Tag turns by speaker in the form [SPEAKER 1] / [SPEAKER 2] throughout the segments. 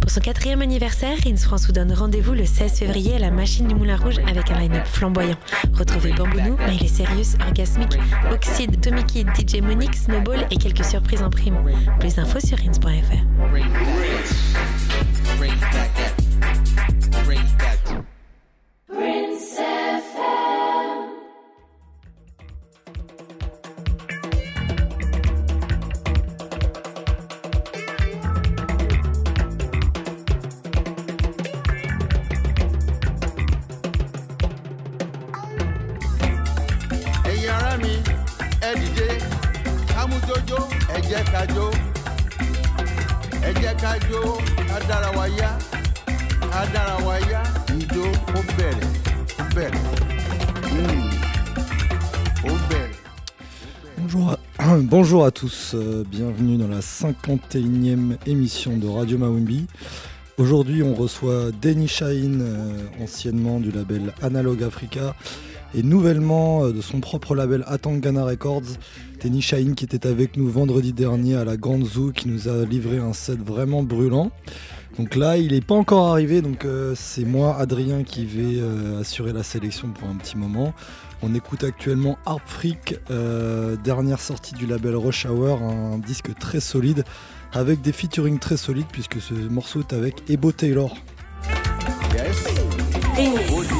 [SPEAKER 1] Pour son quatrième anniversaire, Rins France vous donne rendez-vous le 16 février à la Machine du Moulin Rouge avec un line-up flamboyant. Retrouvez Bambounou, Miley Serious, Orgasmic, Oxide, Tommy Kid, DJ Monique, Snowball et quelques surprises en prime. Plus d'infos sur rins.fr.
[SPEAKER 2] bonjour à tous, euh, bienvenue dans la 51e émission de Radio Mawimbi. Aujourd'hui, on reçoit Denny Shine, euh, anciennement du label Analog Africa, et nouvellement euh, de son propre label Atangana Records. Denny Shine qui était avec nous vendredi dernier à la Grande Zoo, qui nous a livré un set vraiment brûlant. Donc là, il n'est pas encore arrivé, donc euh, c'est moi, Adrien, qui vais euh, assurer la sélection pour un petit moment. On écoute actuellement Harp Freak, euh, dernière sortie du label Rush Hour, un disque très solide, avec des featuring très solides, puisque ce morceau est avec Ebo Taylor.
[SPEAKER 3] Yes.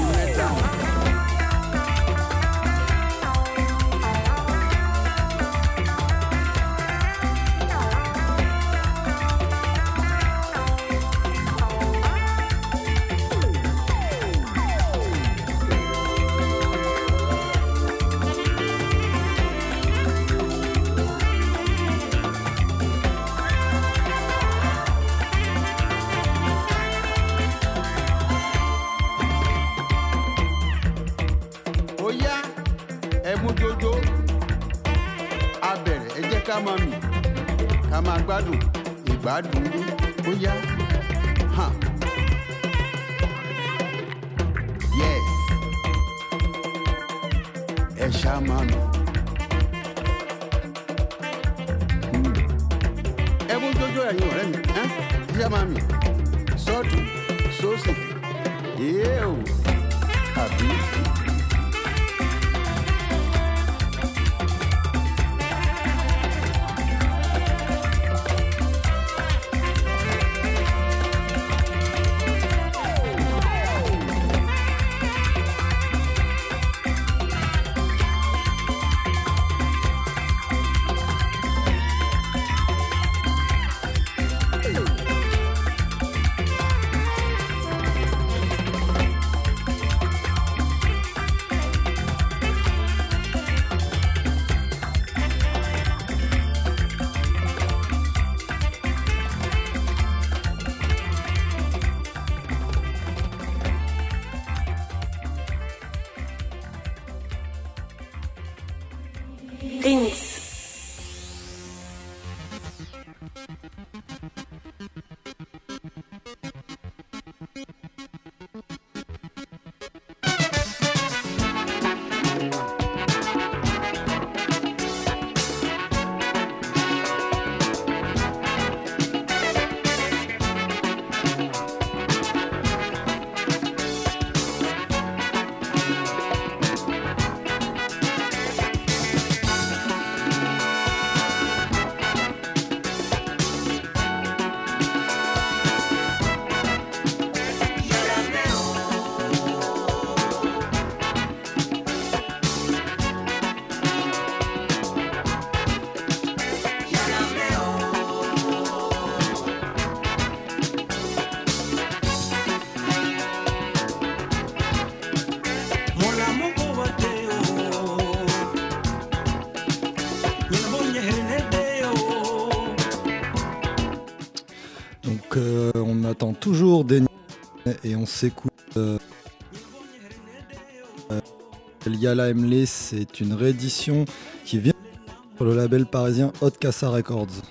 [SPEAKER 2] Et on s'écoute. Euh, euh, Yala Emle, c'est une réédition qui vient sur le label parisien Hot Casa Records.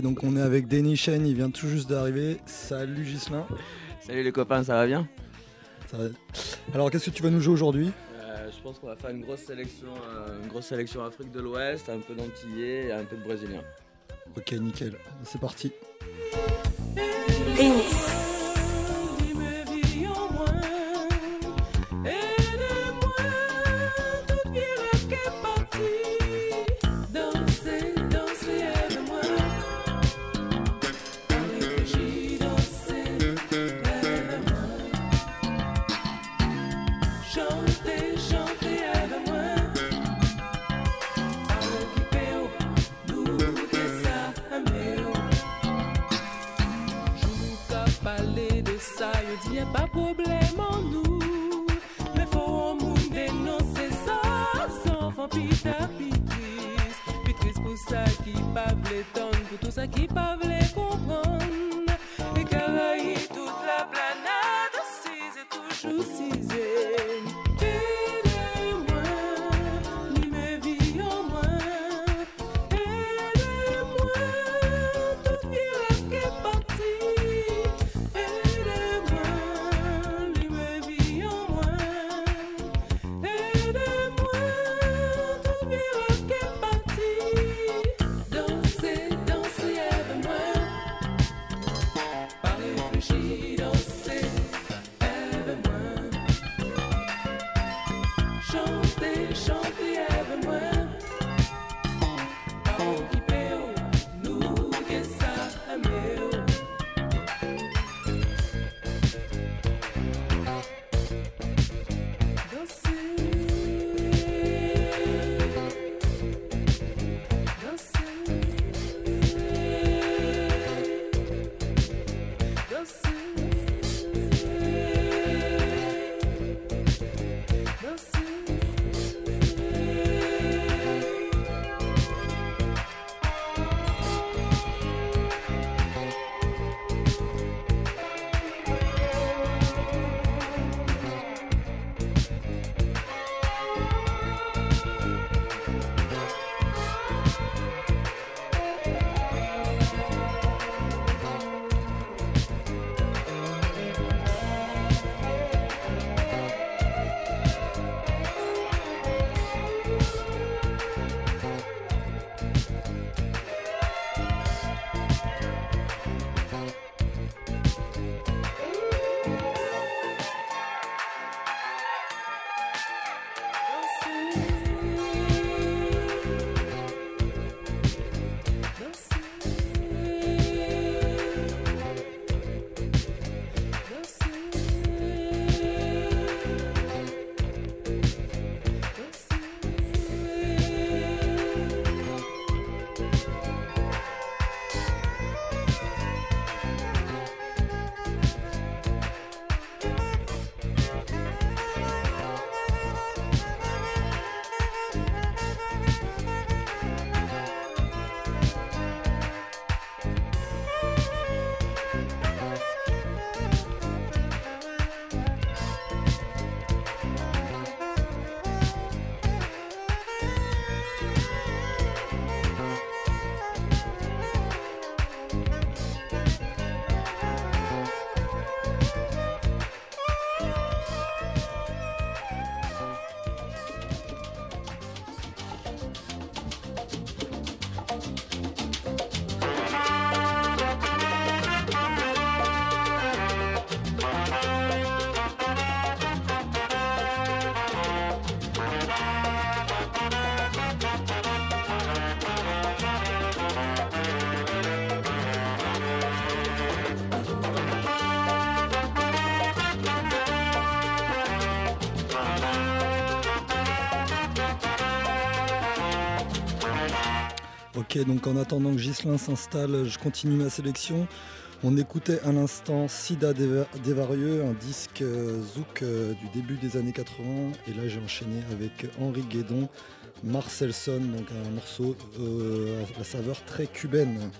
[SPEAKER 4] Donc on est avec Denis Chen, il vient tout juste d'arriver. Salut Gislin.
[SPEAKER 5] Salut les copains, ça va bien?
[SPEAKER 4] Ça va Alors qu'est-ce que tu vas nous jouer aujourd'hui?
[SPEAKER 5] Euh, Je pense qu'on va faire une grosse sélection, euh, une grosse sélection Afrique de l'Ouest, un peu d'Antillais et un peu de Brésilien.
[SPEAKER 4] Ok, nickel. C'est parti. Donc en attendant que Ghislain s'installe, je continue ma sélection. On écoutait à l'instant Sida Devarieux, un disque euh, zouk euh, du début des années 80. Et là, j'ai enchaîné avec Henri Guédon, Marcelson, donc un morceau euh, à la saveur très cubaine.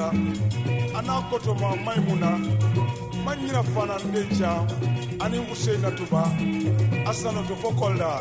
[SPEAKER 6] Aminata, Anakotova Maimuna, Manina Fanandeja, Ani Hussein Natuba, Asanoto Fokolda.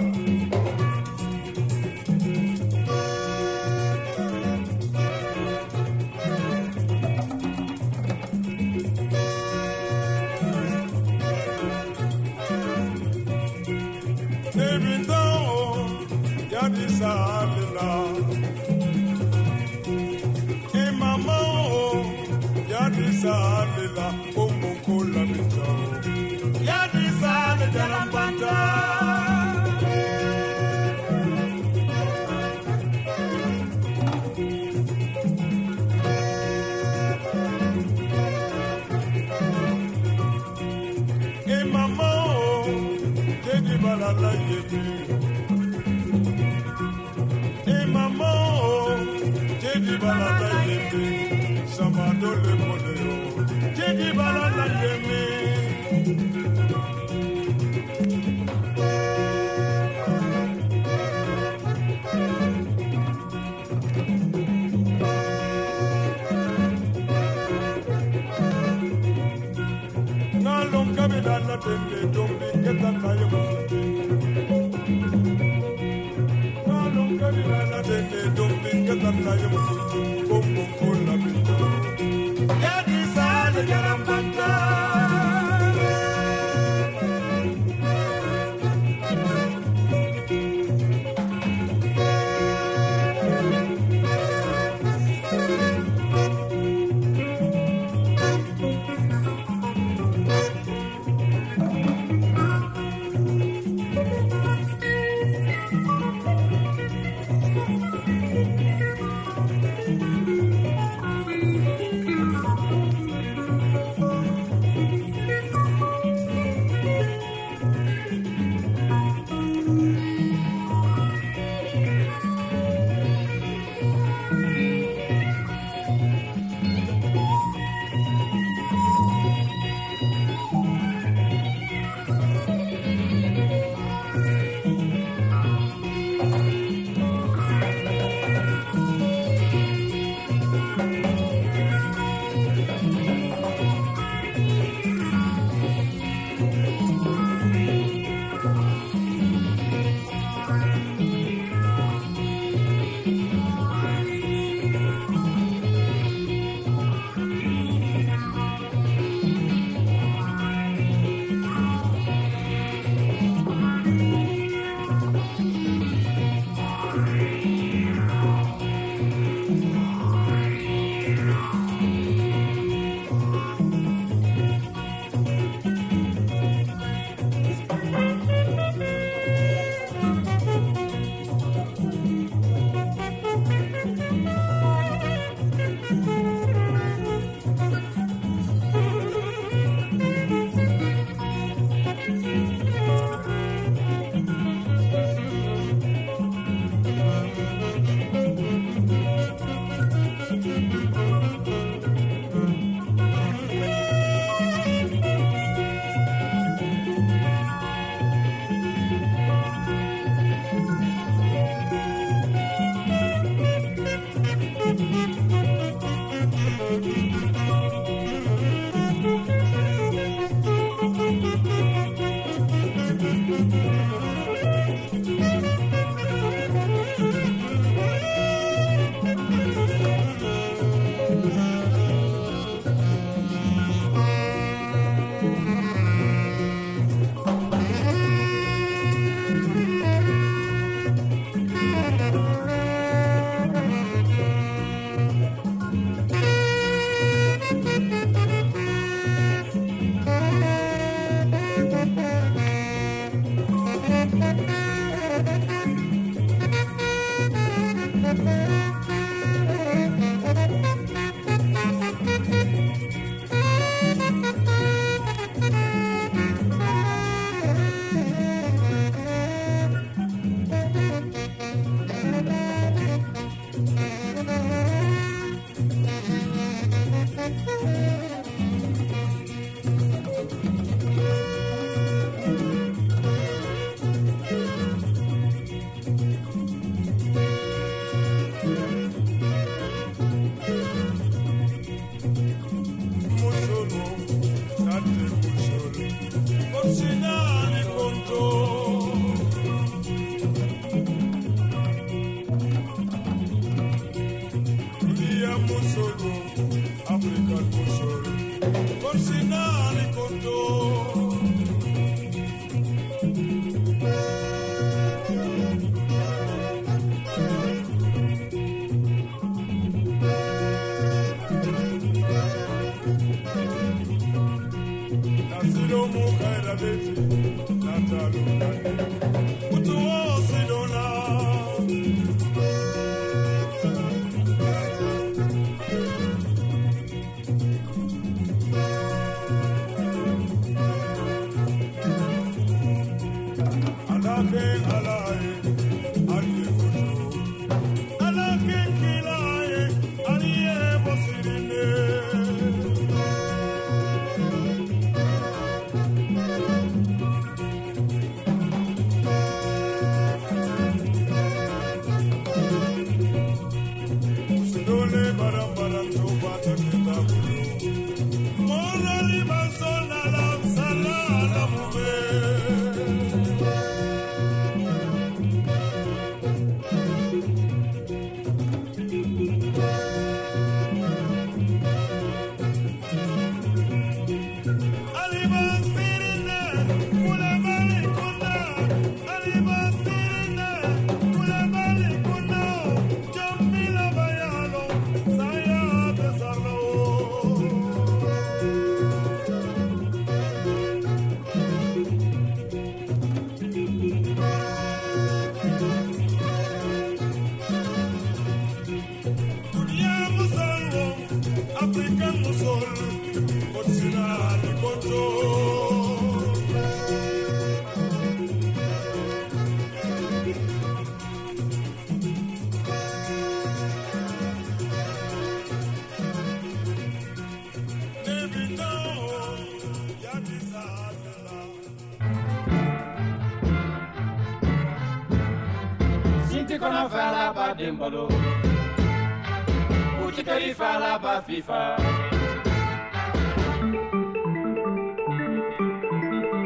[SPEAKER 6] Fifa.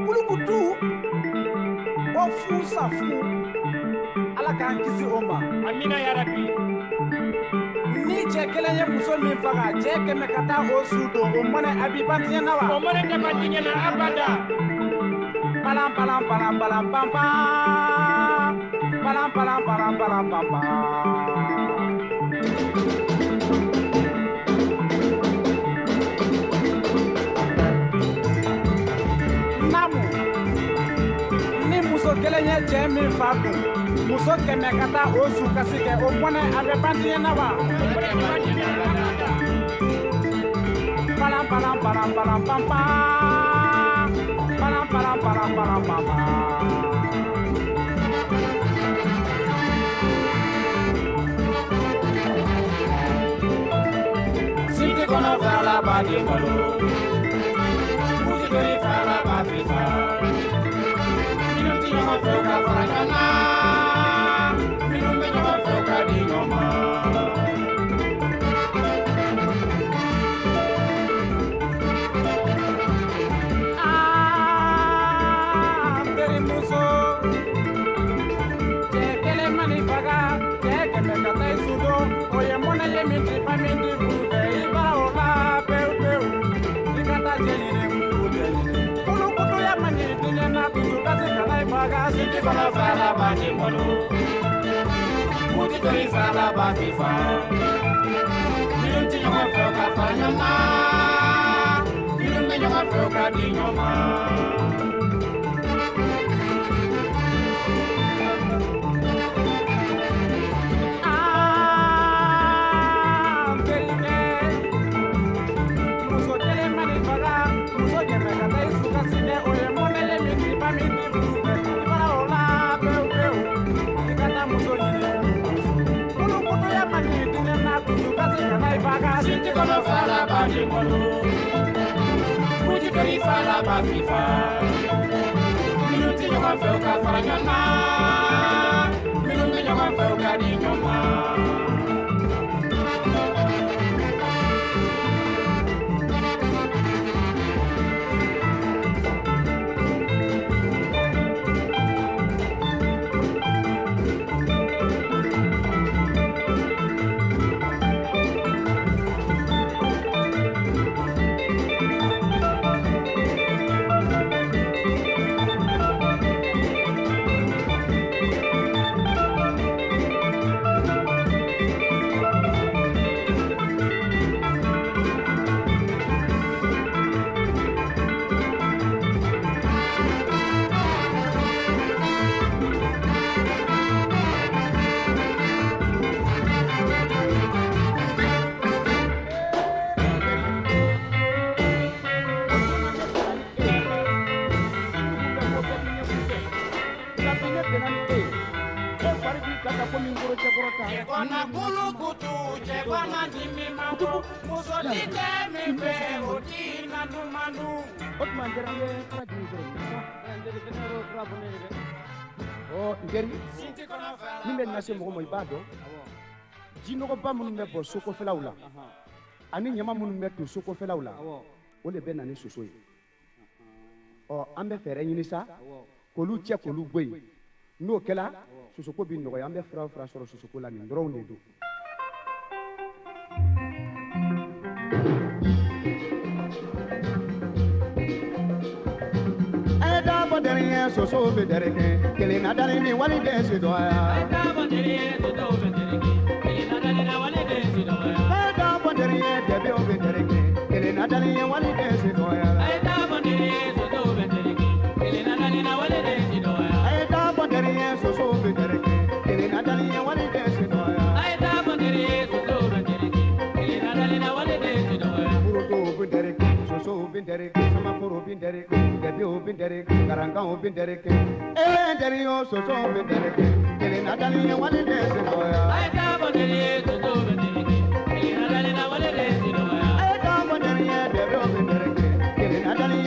[SPEAKER 7] Kulukutu o fu safu ala k'an kisi o ma
[SPEAKER 6] Amina ya rabbi.
[SPEAKER 7] Ni cɛ kelen ye muso min faga cɛ kɛmɛ ka taa o su don o mɔnɛ a b'i ba tiɲɛ na wa.
[SPEAKER 6] O mone te bandinya na abada.
[SPEAKER 7] Balan balan balan balan pan pan balan balan balan balan pan pan cɛ min fa dun muso kɛmɛ ka taa o su kasi kɛ. O mɔnɛ a bɛ ban tiɲɛ na wa?
[SPEAKER 6] Sinti kono fala ba dembalo Uti
[SPEAKER 7] fo ka fara baga
[SPEAKER 6] sidi kɔnɔ fala bati mɔlu muti dori fala bati fa minnu ti
[SPEAKER 7] ɲɔgɔn fɛ ka fa ɲɔgɔn ma minnu bɛ ɲɔgɔn fɛ ka di ɲɔgɔn ma. kɔnɔ falaba de bolo kututori falaba fifa minnu tɛ ɲɔgɔn fɛ u ka fara ɲɔgɔn na
[SPEAKER 6] minnu bɛ ɲɔgɔn fɛ u ka di. Nyoma
[SPEAKER 7] kulukutu cɛba ma di min ma bɔ muso ti tɛ min fɛ o ti na dumanu.
[SPEAKER 8] o tuma n teri an bɛ fura jumɛn sɔrɔ n teri kɛnɛ yɔrɔ fura bɔ ne ye dɛ. ɔ n teri min bɛ na se mɔgɔ ma i b'a dɔn. jinɔgɔba minnu bɛ bɔ sokɔfɛlaw la ani ɲama minnu bɛ to sokɔfɛlaw la o de bɛ na ni soso ye. ɔ an bɛ fɛɛrɛ ɲini sa k'olu cɛ k'olu bɔ yen n'o kɛla sosoko bɛ nɔgɔya an bɛ fura fura sɔrɔ sosoko la nin dɔrɔnw de don. a ye taa fɔ dɛrɛ ye soso bɛ dɛrɛ kɛ kelen na dalen ni wali den si dɔgɔya. a ye taa fɔ dɛrɛ ye dɛbɛw bɛ dɛrɛ kɛ kelen na dalen ni wali den si dɔgɔya. a ye taa fɔ dɛrɛ ye dɛbɛw bɛ dɛrɛ kɛ kelen na dalen ni wali den si dɔgɔya. bin derek, Samakuru bin derek, Debu bin derek, Karangan bin derek, Ellen Derio bin derek, Kelly Natalie and what it is. I come on the year to do the derek, I come on the year to do the derek, Kelly Natalie.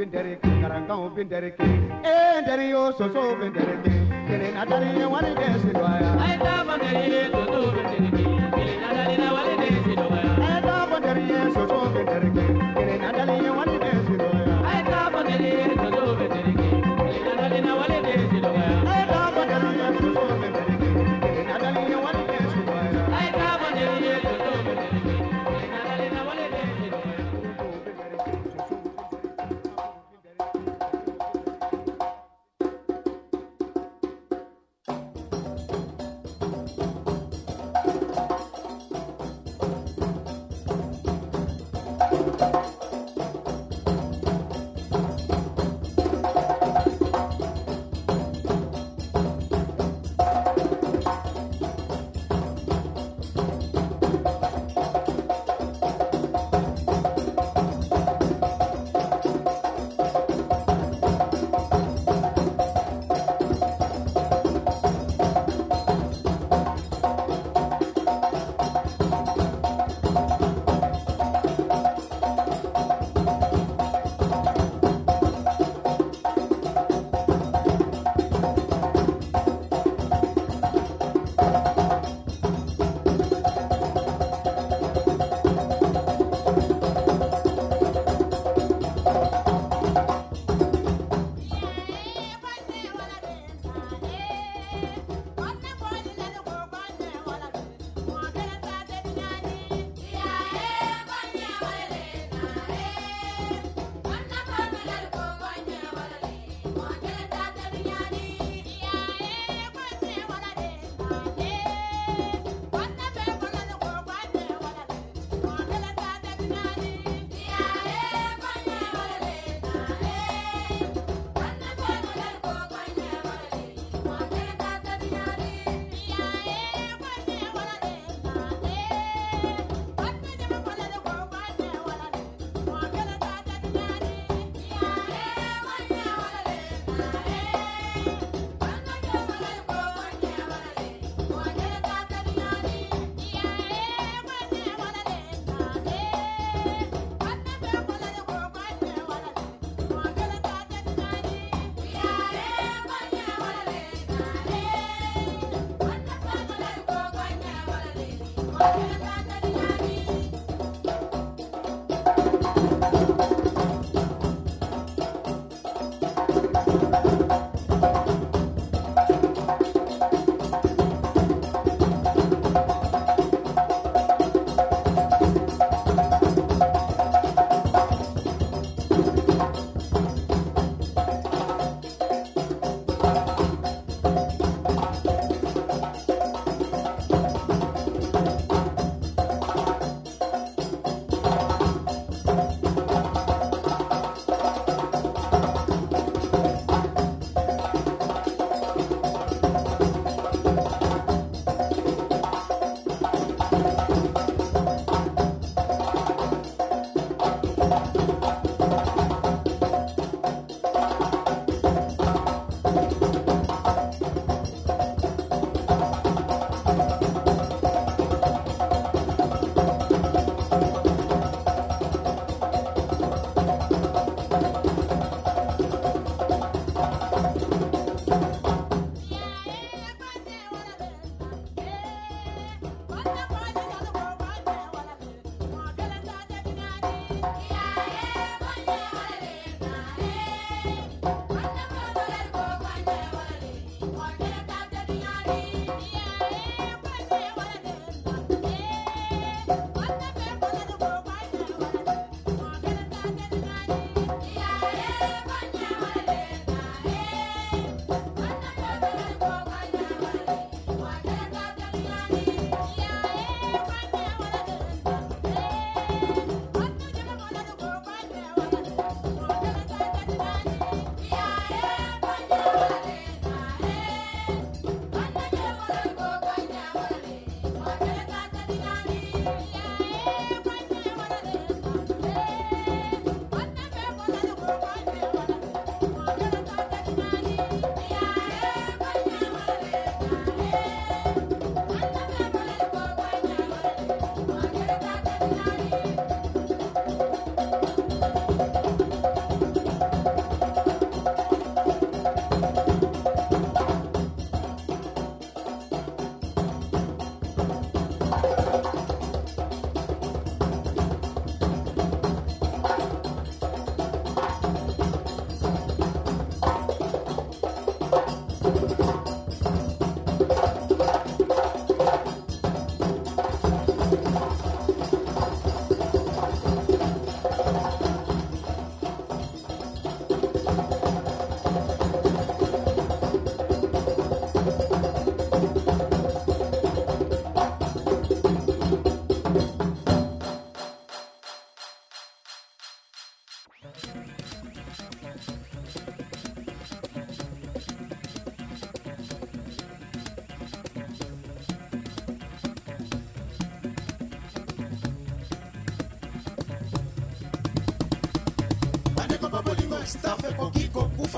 [SPEAKER 8] bin dereke karangaw bin Derek, eh deri yo so bin Derek, kene na dari wani desi doya ai ta ban deri soso bin dereke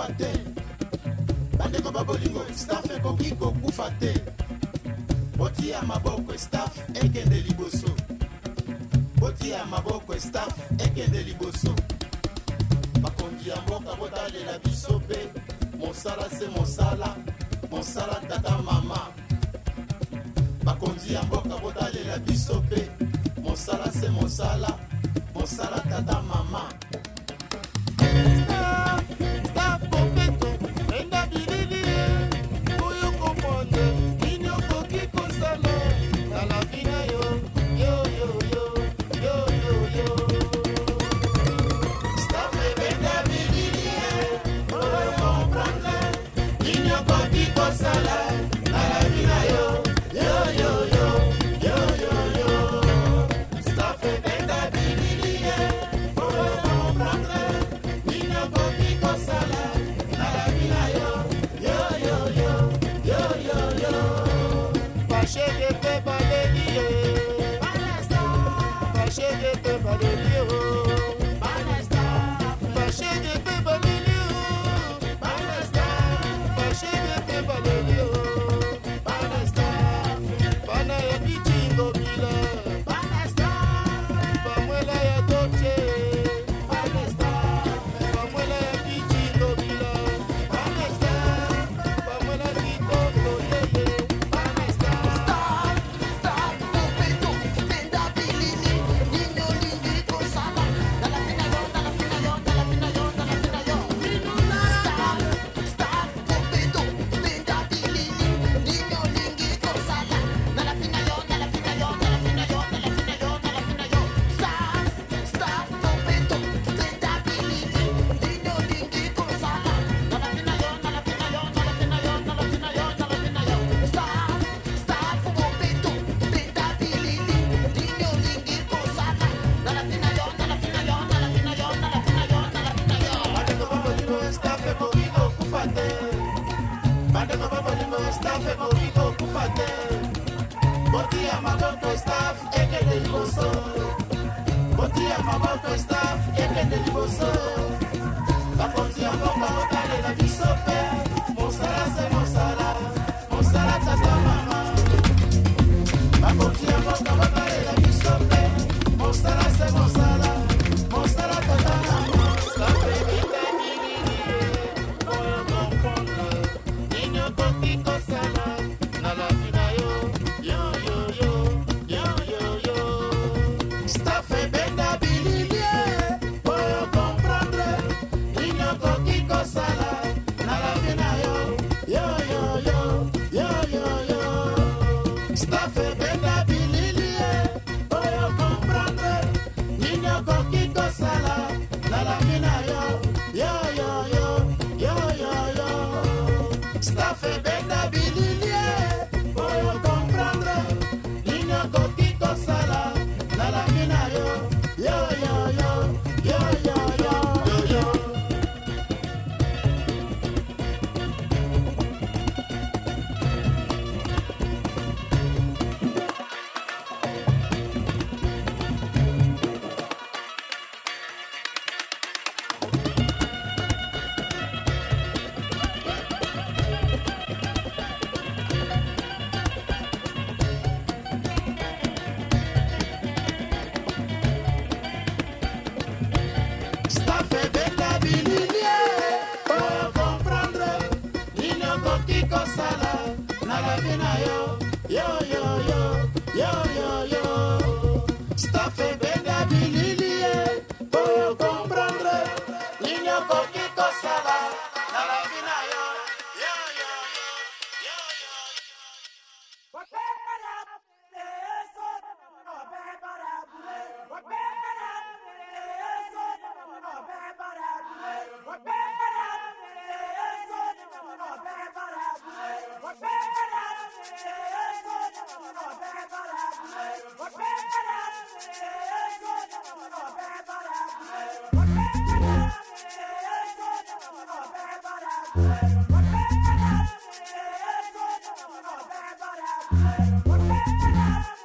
[SPEAKER 9] kokufa te. Bandeko babolingo staf ekoki kokufa te. Botia maboko staf ekende liboso. Botia maboko staf ekende liboso. Bakonzi ya mboka botalela biso mpe mosala se mosala
[SPEAKER 10] What's that?
[SPEAKER 2] What's that?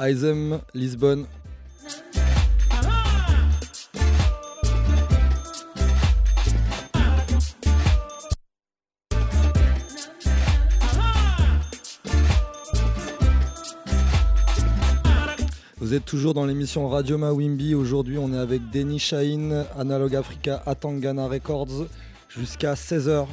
[SPEAKER 2] Isem, Lisbonne. Vous êtes toujours dans l'émission Radio Mawimbi. Aujourd'hui, on est avec Denny Shine, Analog Africa, Atangana Records, jusqu'à 16h.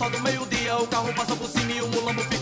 [SPEAKER 11] Só do meio-dia, o carro passa por cima e o mulambo
[SPEAKER 12] fica.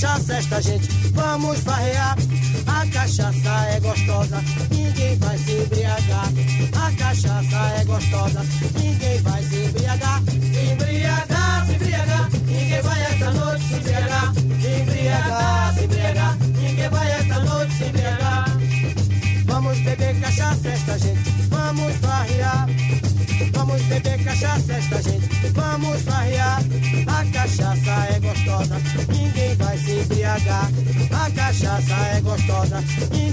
[SPEAKER 13] cachaça esta gente. Vamos fazer. It's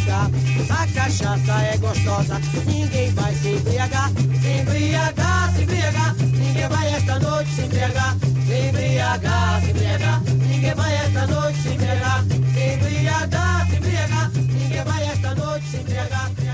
[SPEAKER 13] embriagar. A cachaça é gostosa, ninguém vai se embriagar. Se embriagar, se embriagar, ninguém vai esta noite se embriagar. Se embriagar, se embriagar, ninguém vai esta noite se embriagar. Se embriagar, se embriagar, ninguém vai esta noite se embriagar.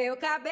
[SPEAKER 14] Meu cabelo.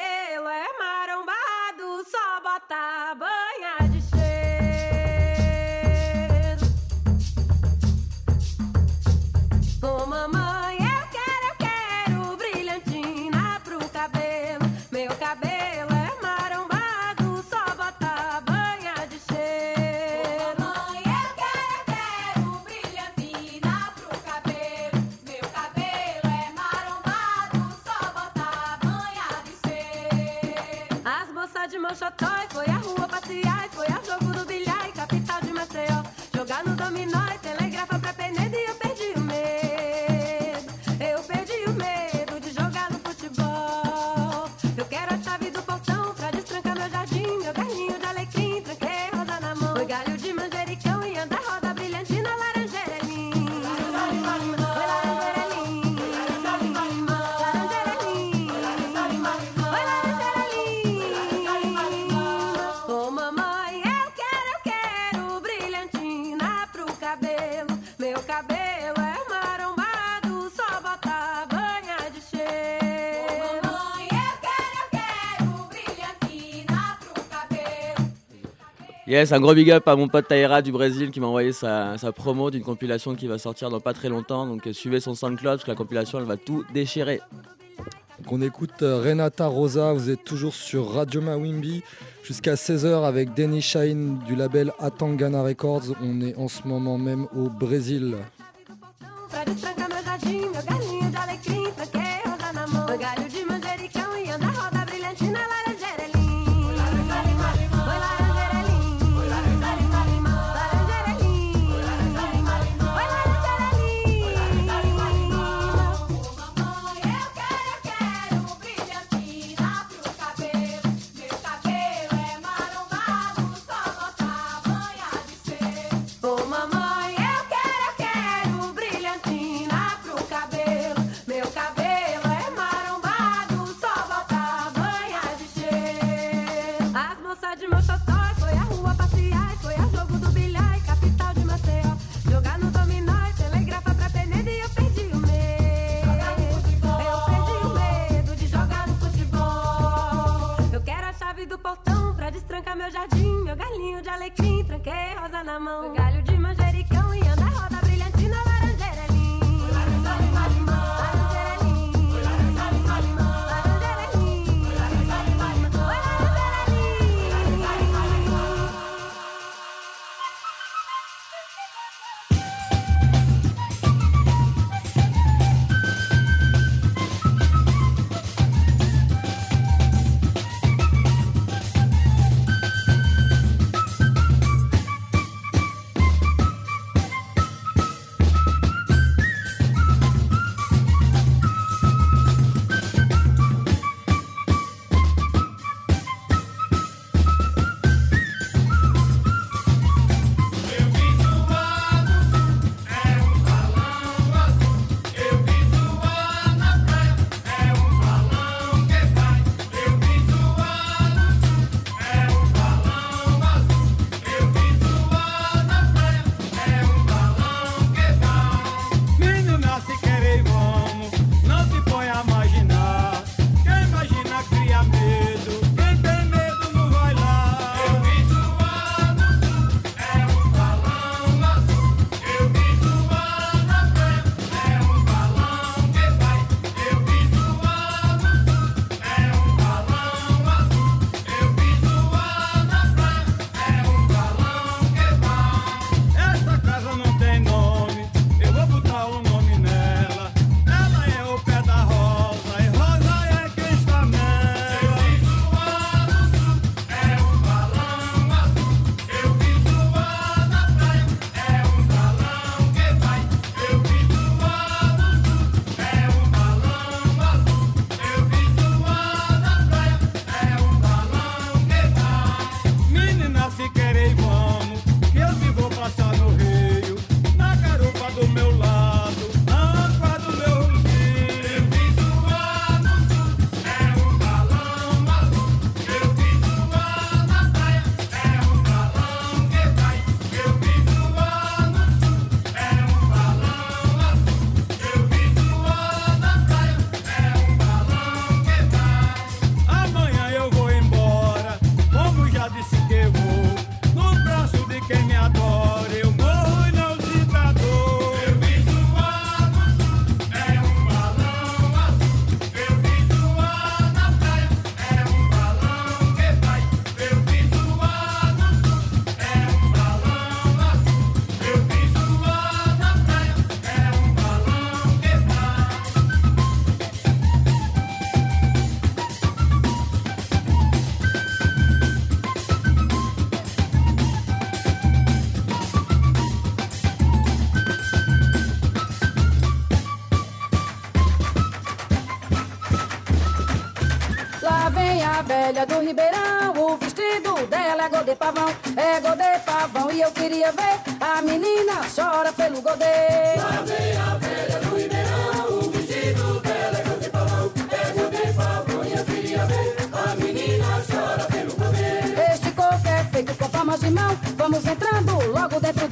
[SPEAKER 12] Yes, un gros big up à mon pote Taira du Brésil qui m'a envoyé sa, promo d'une compilation qui va sortir dans pas très longtemps. Donc euh, suivez son SoundCloud parce que la compilation elle va tout déchirer.
[SPEAKER 2] Donc on écoute euh, Renata Rosa, vous êtes toujours sur Radio Mawimbi jusqu'à 16h avec Danny Shine du label Atangana Records. On est en ce moment même au Brésil.
[SPEAKER 14] A
[SPEAKER 15] menina chora pelo godê.
[SPEAKER 9] Lá vem a abelha do Ribeirão, o vestido dela é é. E eu queria ver a menina chora pelo.
[SPEAKER 15] Este coco é feito com palmas de mão, vamos entrando logo dentro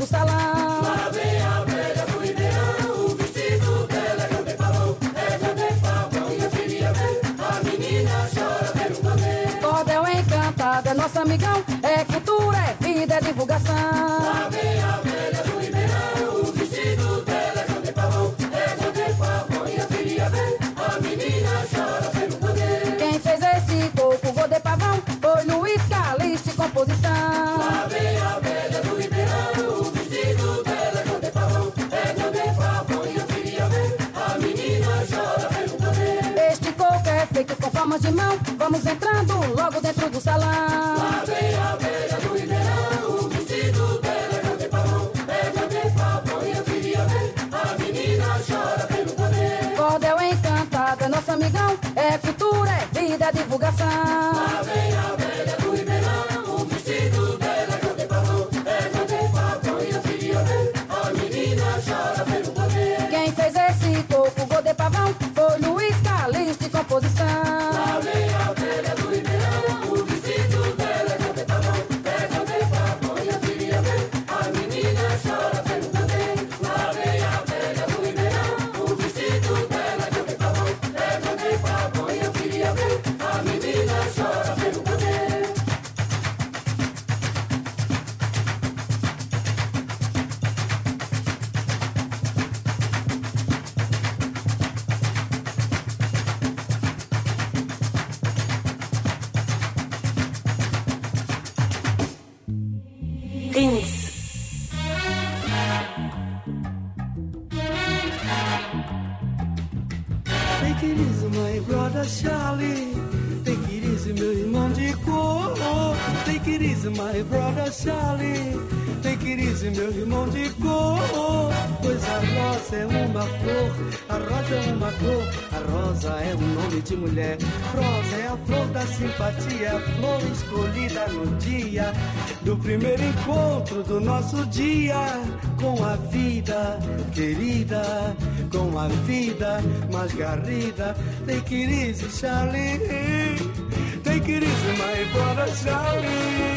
[SPEAKER 16] irmão de cor. Pois a rosa é uma flor, a rosa é uma cor, a rosa é um nome de mulher. Rosa é a flor da simpatia, a flor escolhida no dia do primeiro encontro do nosso dia com a vida querida, com a vida mais garrida. Take it easy, Charlie. Take it easy, my Charlie.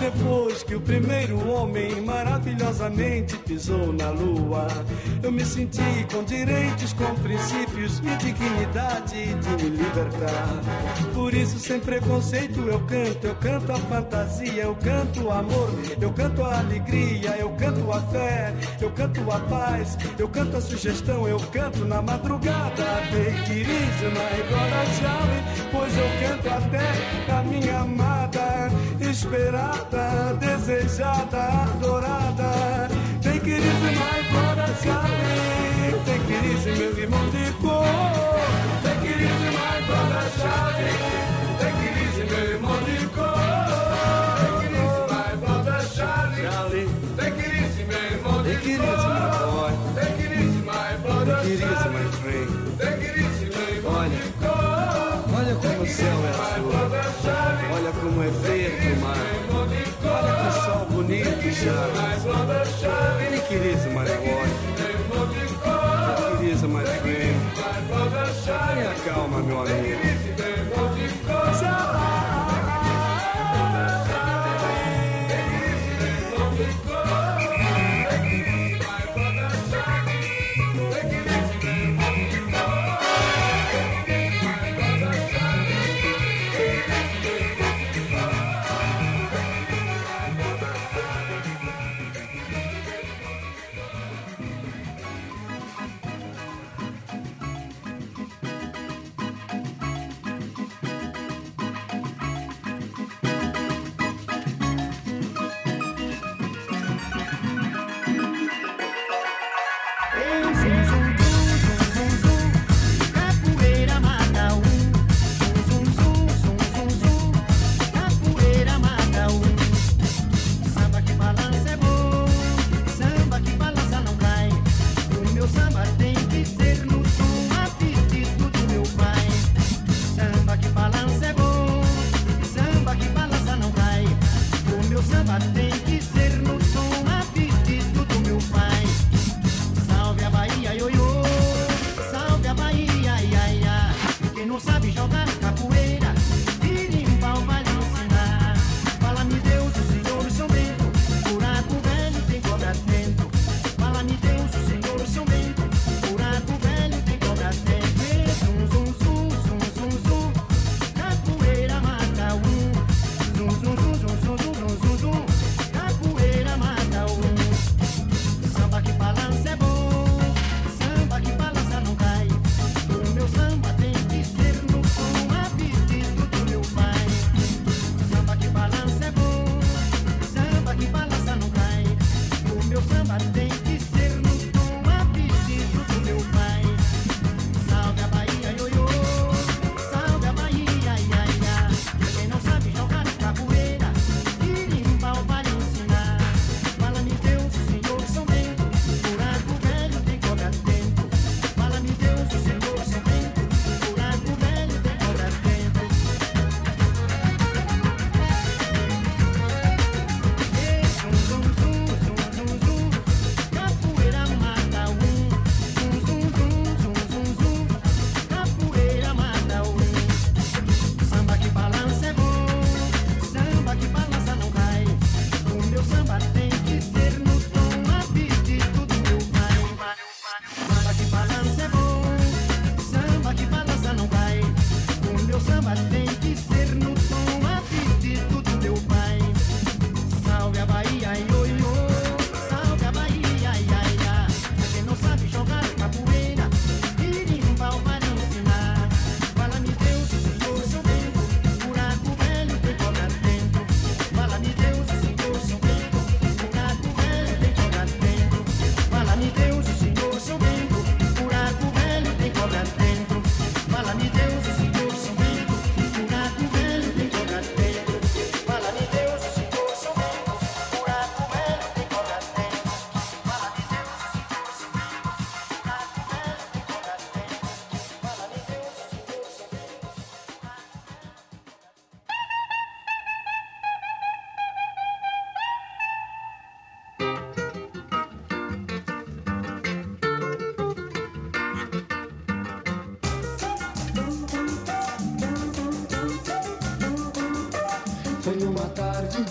[SPEAKER 16] Depois que o primeiro homem maravilhosamente pisou na lua, eu me senti com direitos, com princípios e dignidade de me libertar. Por isso, sem preconceito, eu canto, eu canto a fantasia, eu canto o amor, eu canto a alegria, eu canto a fé, eu canto a paz, eu canto a sugestão, eu canto na madrugada. Take it easy, my brother pois eu canto até a minha amada, esperada, desejada, adorada. It easy, my brother Charlie, take it easy, meu irmão de cor. It easy, my brother Charlie, take it easy, meu irmão de cor. Easy, my brother Charlie, Charlie. take it easy, meu irmão de
[SPEAKER 17] Take it easy, my boy.
[SPEAKER 16] Take it on
[SPEAKER 17] here.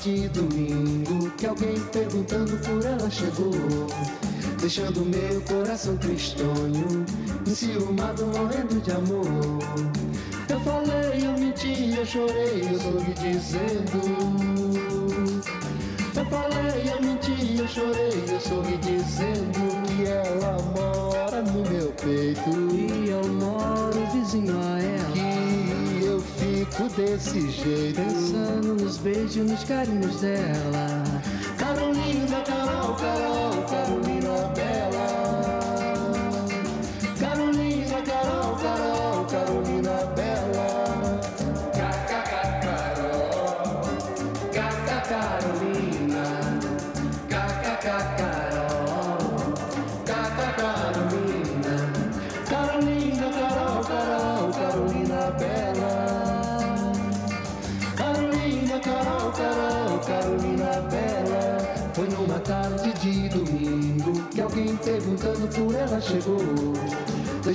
[SPEAKER 16] De
[SPEAKER 18] domingo que alguém perguntando por ela chegou. Deixando meu coração tristonho, enciumado, morrendo de amor. Eu falei, eu menti, eu chorei, eu soube dizendo. Eu falei, eu menti, eu chorei, eu soube dizendo que ela mora no meu peito.
[SPEAKER 16] E eu moro vizinho a ela.
[SPEAKER 18] Que eu fico desse jeito.
[SPEAKER 16] Pensando nos beijos, nos carinhos dela.
[SPEAKER 18] Carolina, Carol, Carol, Carolina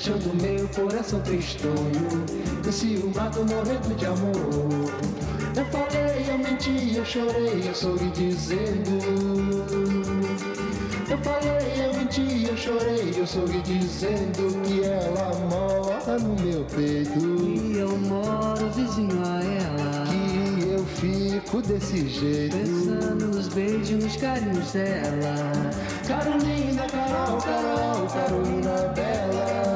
[SPEAKER 18] Deixando meu coração tristonho, enciumado, morrendo de amor. Eu falei, eu menti, eu chorei, eu soube dizendo. Eu falei, eu menti, eu chorei, eu soube dizendo que ela mora no meu peito.
[SPEAKER 16] E eu moro vizinho a ela.
[SPEAKER 18] Que eu fico desse jeito.
[SPEAKER 16] Pensando nos beijos, nos carinhos dela.
[SPEAKER 18] Carolina, Carol, Carol, Carolina Bela.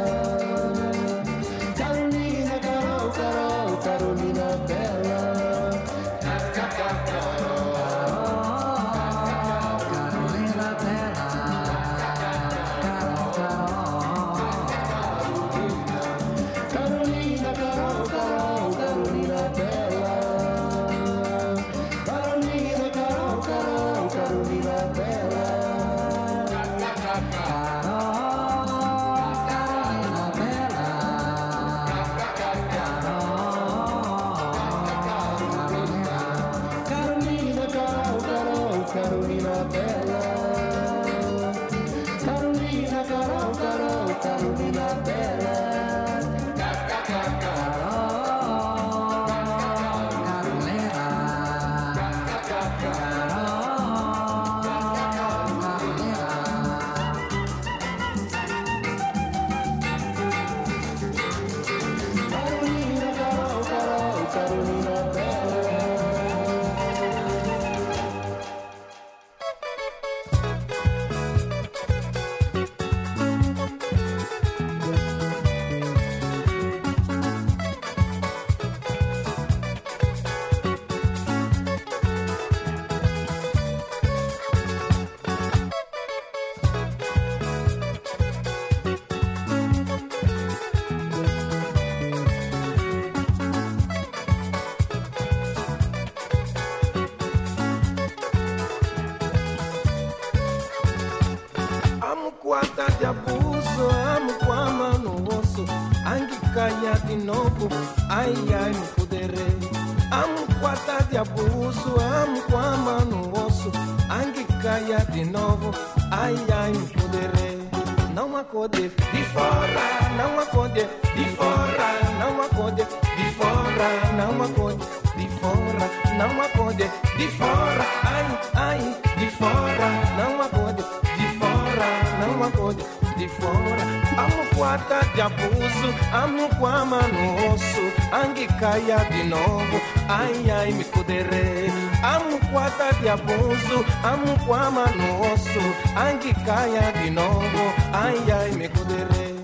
[SPEAKER 19] Caia de novo, ai ai me poderei. Amo quata de abuso, amo quama osso, angue caia de novo, ai ai me poderei.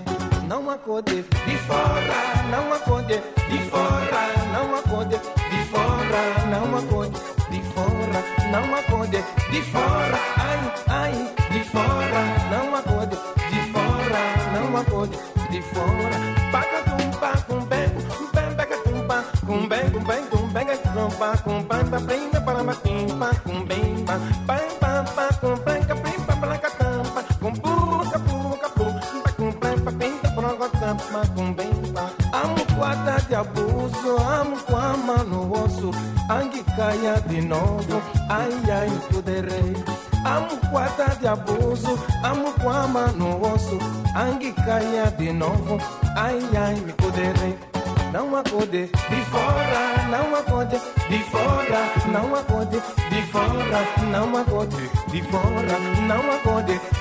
[SPEAKER 19] Não acorde de fora, não acorde de fora, não acorde de fora, não acorde de fora, não acorde de fora, ai, ai, de fora, não acorde de fora, não acorde de fora. Com pa bem, para ma pim pa com bem, pa bem pa pa com bem, ca bem pa pa ca tampa, com pu ca pu ca pu, pa com bem pa bem pa pa tampa com bem pa. Amo quata de abuso, amo quama no osso, angue caia de novo, ai ai poderei. Amo quata de abuso, amo quama no osso, angue caia de novo, ai ai me poderei.
[SPEAKER 20] não acorde de fora, Now I go de Before now I go there.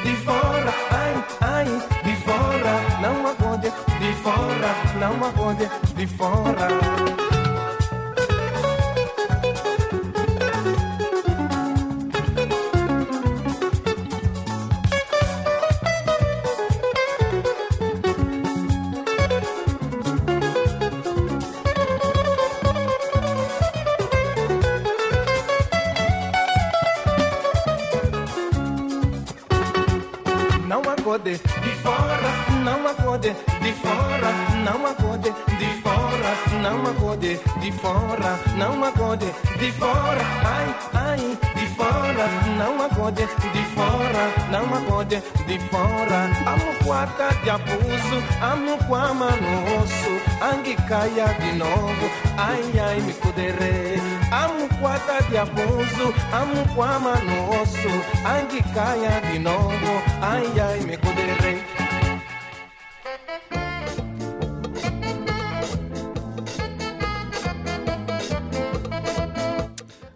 [SPEAKER 20] De fora, ai, ai, de fora, não acorde de fora, não acorde de fora. Amo quarta de abuso, amo quama no osso, angue caia de novo, ai, ai, me cuderei. Amo quarta de abuso, amo quama no osso, angue caia de novo, ai, ai, me cuderei.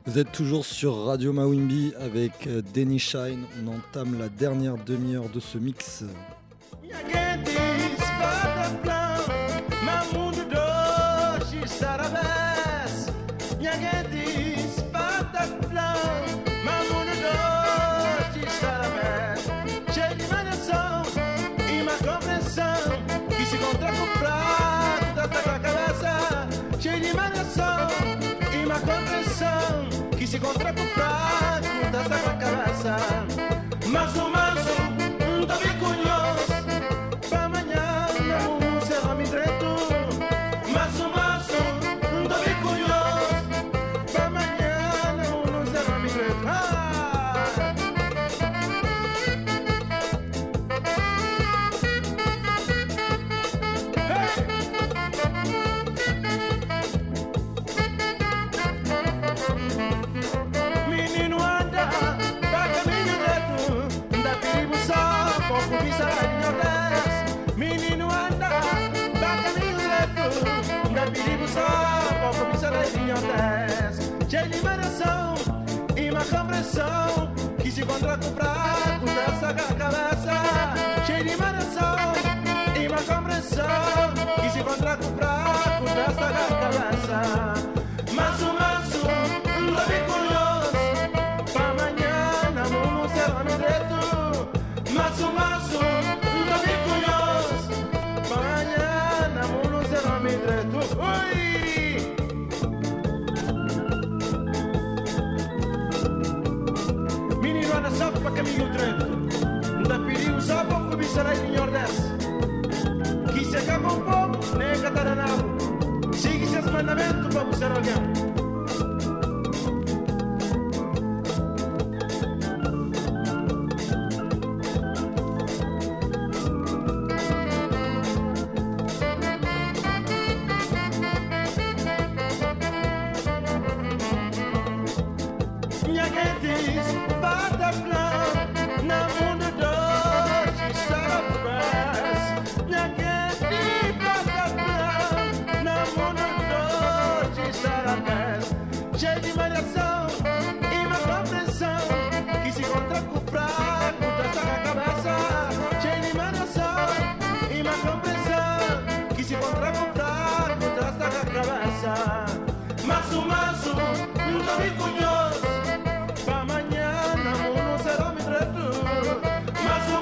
[SPEAKER 2] Vous êtes toujours sur Radio Mawimbi avec euh, Denny Shine. On entame la dernière demi-heure de ce mix.
[SPEAKER 19] Mas não compreensão Que se encontra com o prato dessa cabeça Cheio de variação e má compreensão Que se encontra com o prato dessa cabeça Só para caminho direito Da perigo só para cobiçar em Nordeste Que se acaba um pouco, nem cataranabo Siga seus mandamentos para buscar alguém
[SPEAKER 21] Masu, masu,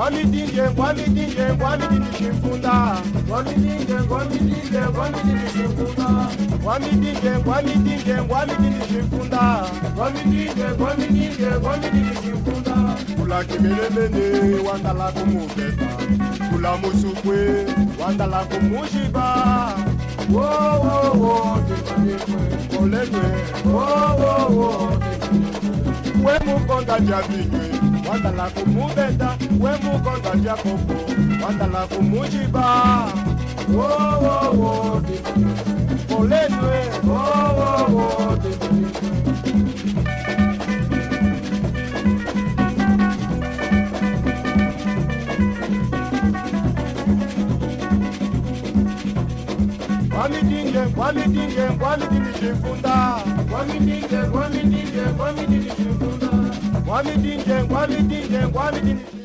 [SPEAKER 22] wamidinge wamidinge wami wamidinge wamidinge Wami wamidinge wamidinge wamidinishimfunda wamidinge wamidinge wamidinishimfunda kula kimele bene, wanda la kumubeta kula musukwe wandala kumushiba. Wowowo olenye wowowo wemukonda jabinywe wandala kumubeta. We mukonda jakobo wandala kumujiba. Wowowo polenwe wowowo kwamidinge kwamidinge kwamidinge zvifunda kwamidinge kwamidinge kwamidinge zvifunda kwamidinge kwamidinge kwamidinge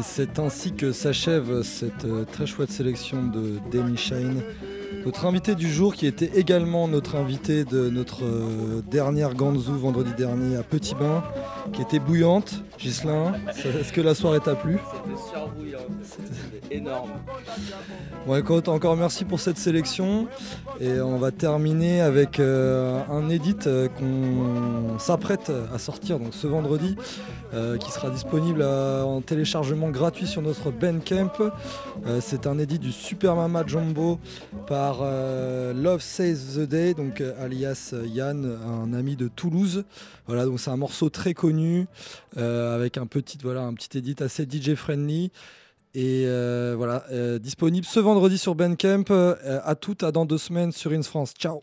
[SPEAKER 2] Et c'est ainsi que s'achève cette euh, très chouette sélection de Demi Shine. Notre invité du jour, qui était également notre invité de notre euh, dernière Ganzou vendredi dernier à Petit Bain, qui était bouillante. Gislin, est-ce que la soirée t'a plu?
[SPEAKER 12] C'était surbouillant, c'était énorme.
[SPEAKER 2] Bon écoute, encore merci pour cette sélection et on va terminer avec euh, un edit qu'on s'apprête à sortir donc ce vendredi euh, qui sera disponible euh, en téléchargement gratuit sur notre Bandcamp. Euh, C'est un edit du Super Mama Jumbo par Love Saves the Day, donc alias Yann, un ami de Toulouse. Voilà, donc c'est un morceau très connu avec un petit voilà un petit edit assez DJ friendly. Et voilà, disponible ce vendredi sur Bandcamp. À toutes, à dans deux semaines sur Ins France. Ciao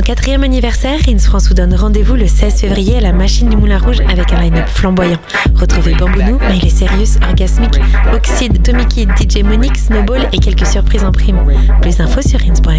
[SPEAKER 1] son quatrième anniversaire, Rins France vous donne rendez-vous le 16 février à la Machine du Moulin Rouge avec un line-up flamboyant. Retrouvez Bambounou, Miley Serious, Orgasmic, Oxide, Tommy Kid, DJ Monique, Snowball et quelques surprises en prime. Plus d'infos sur rins.fr.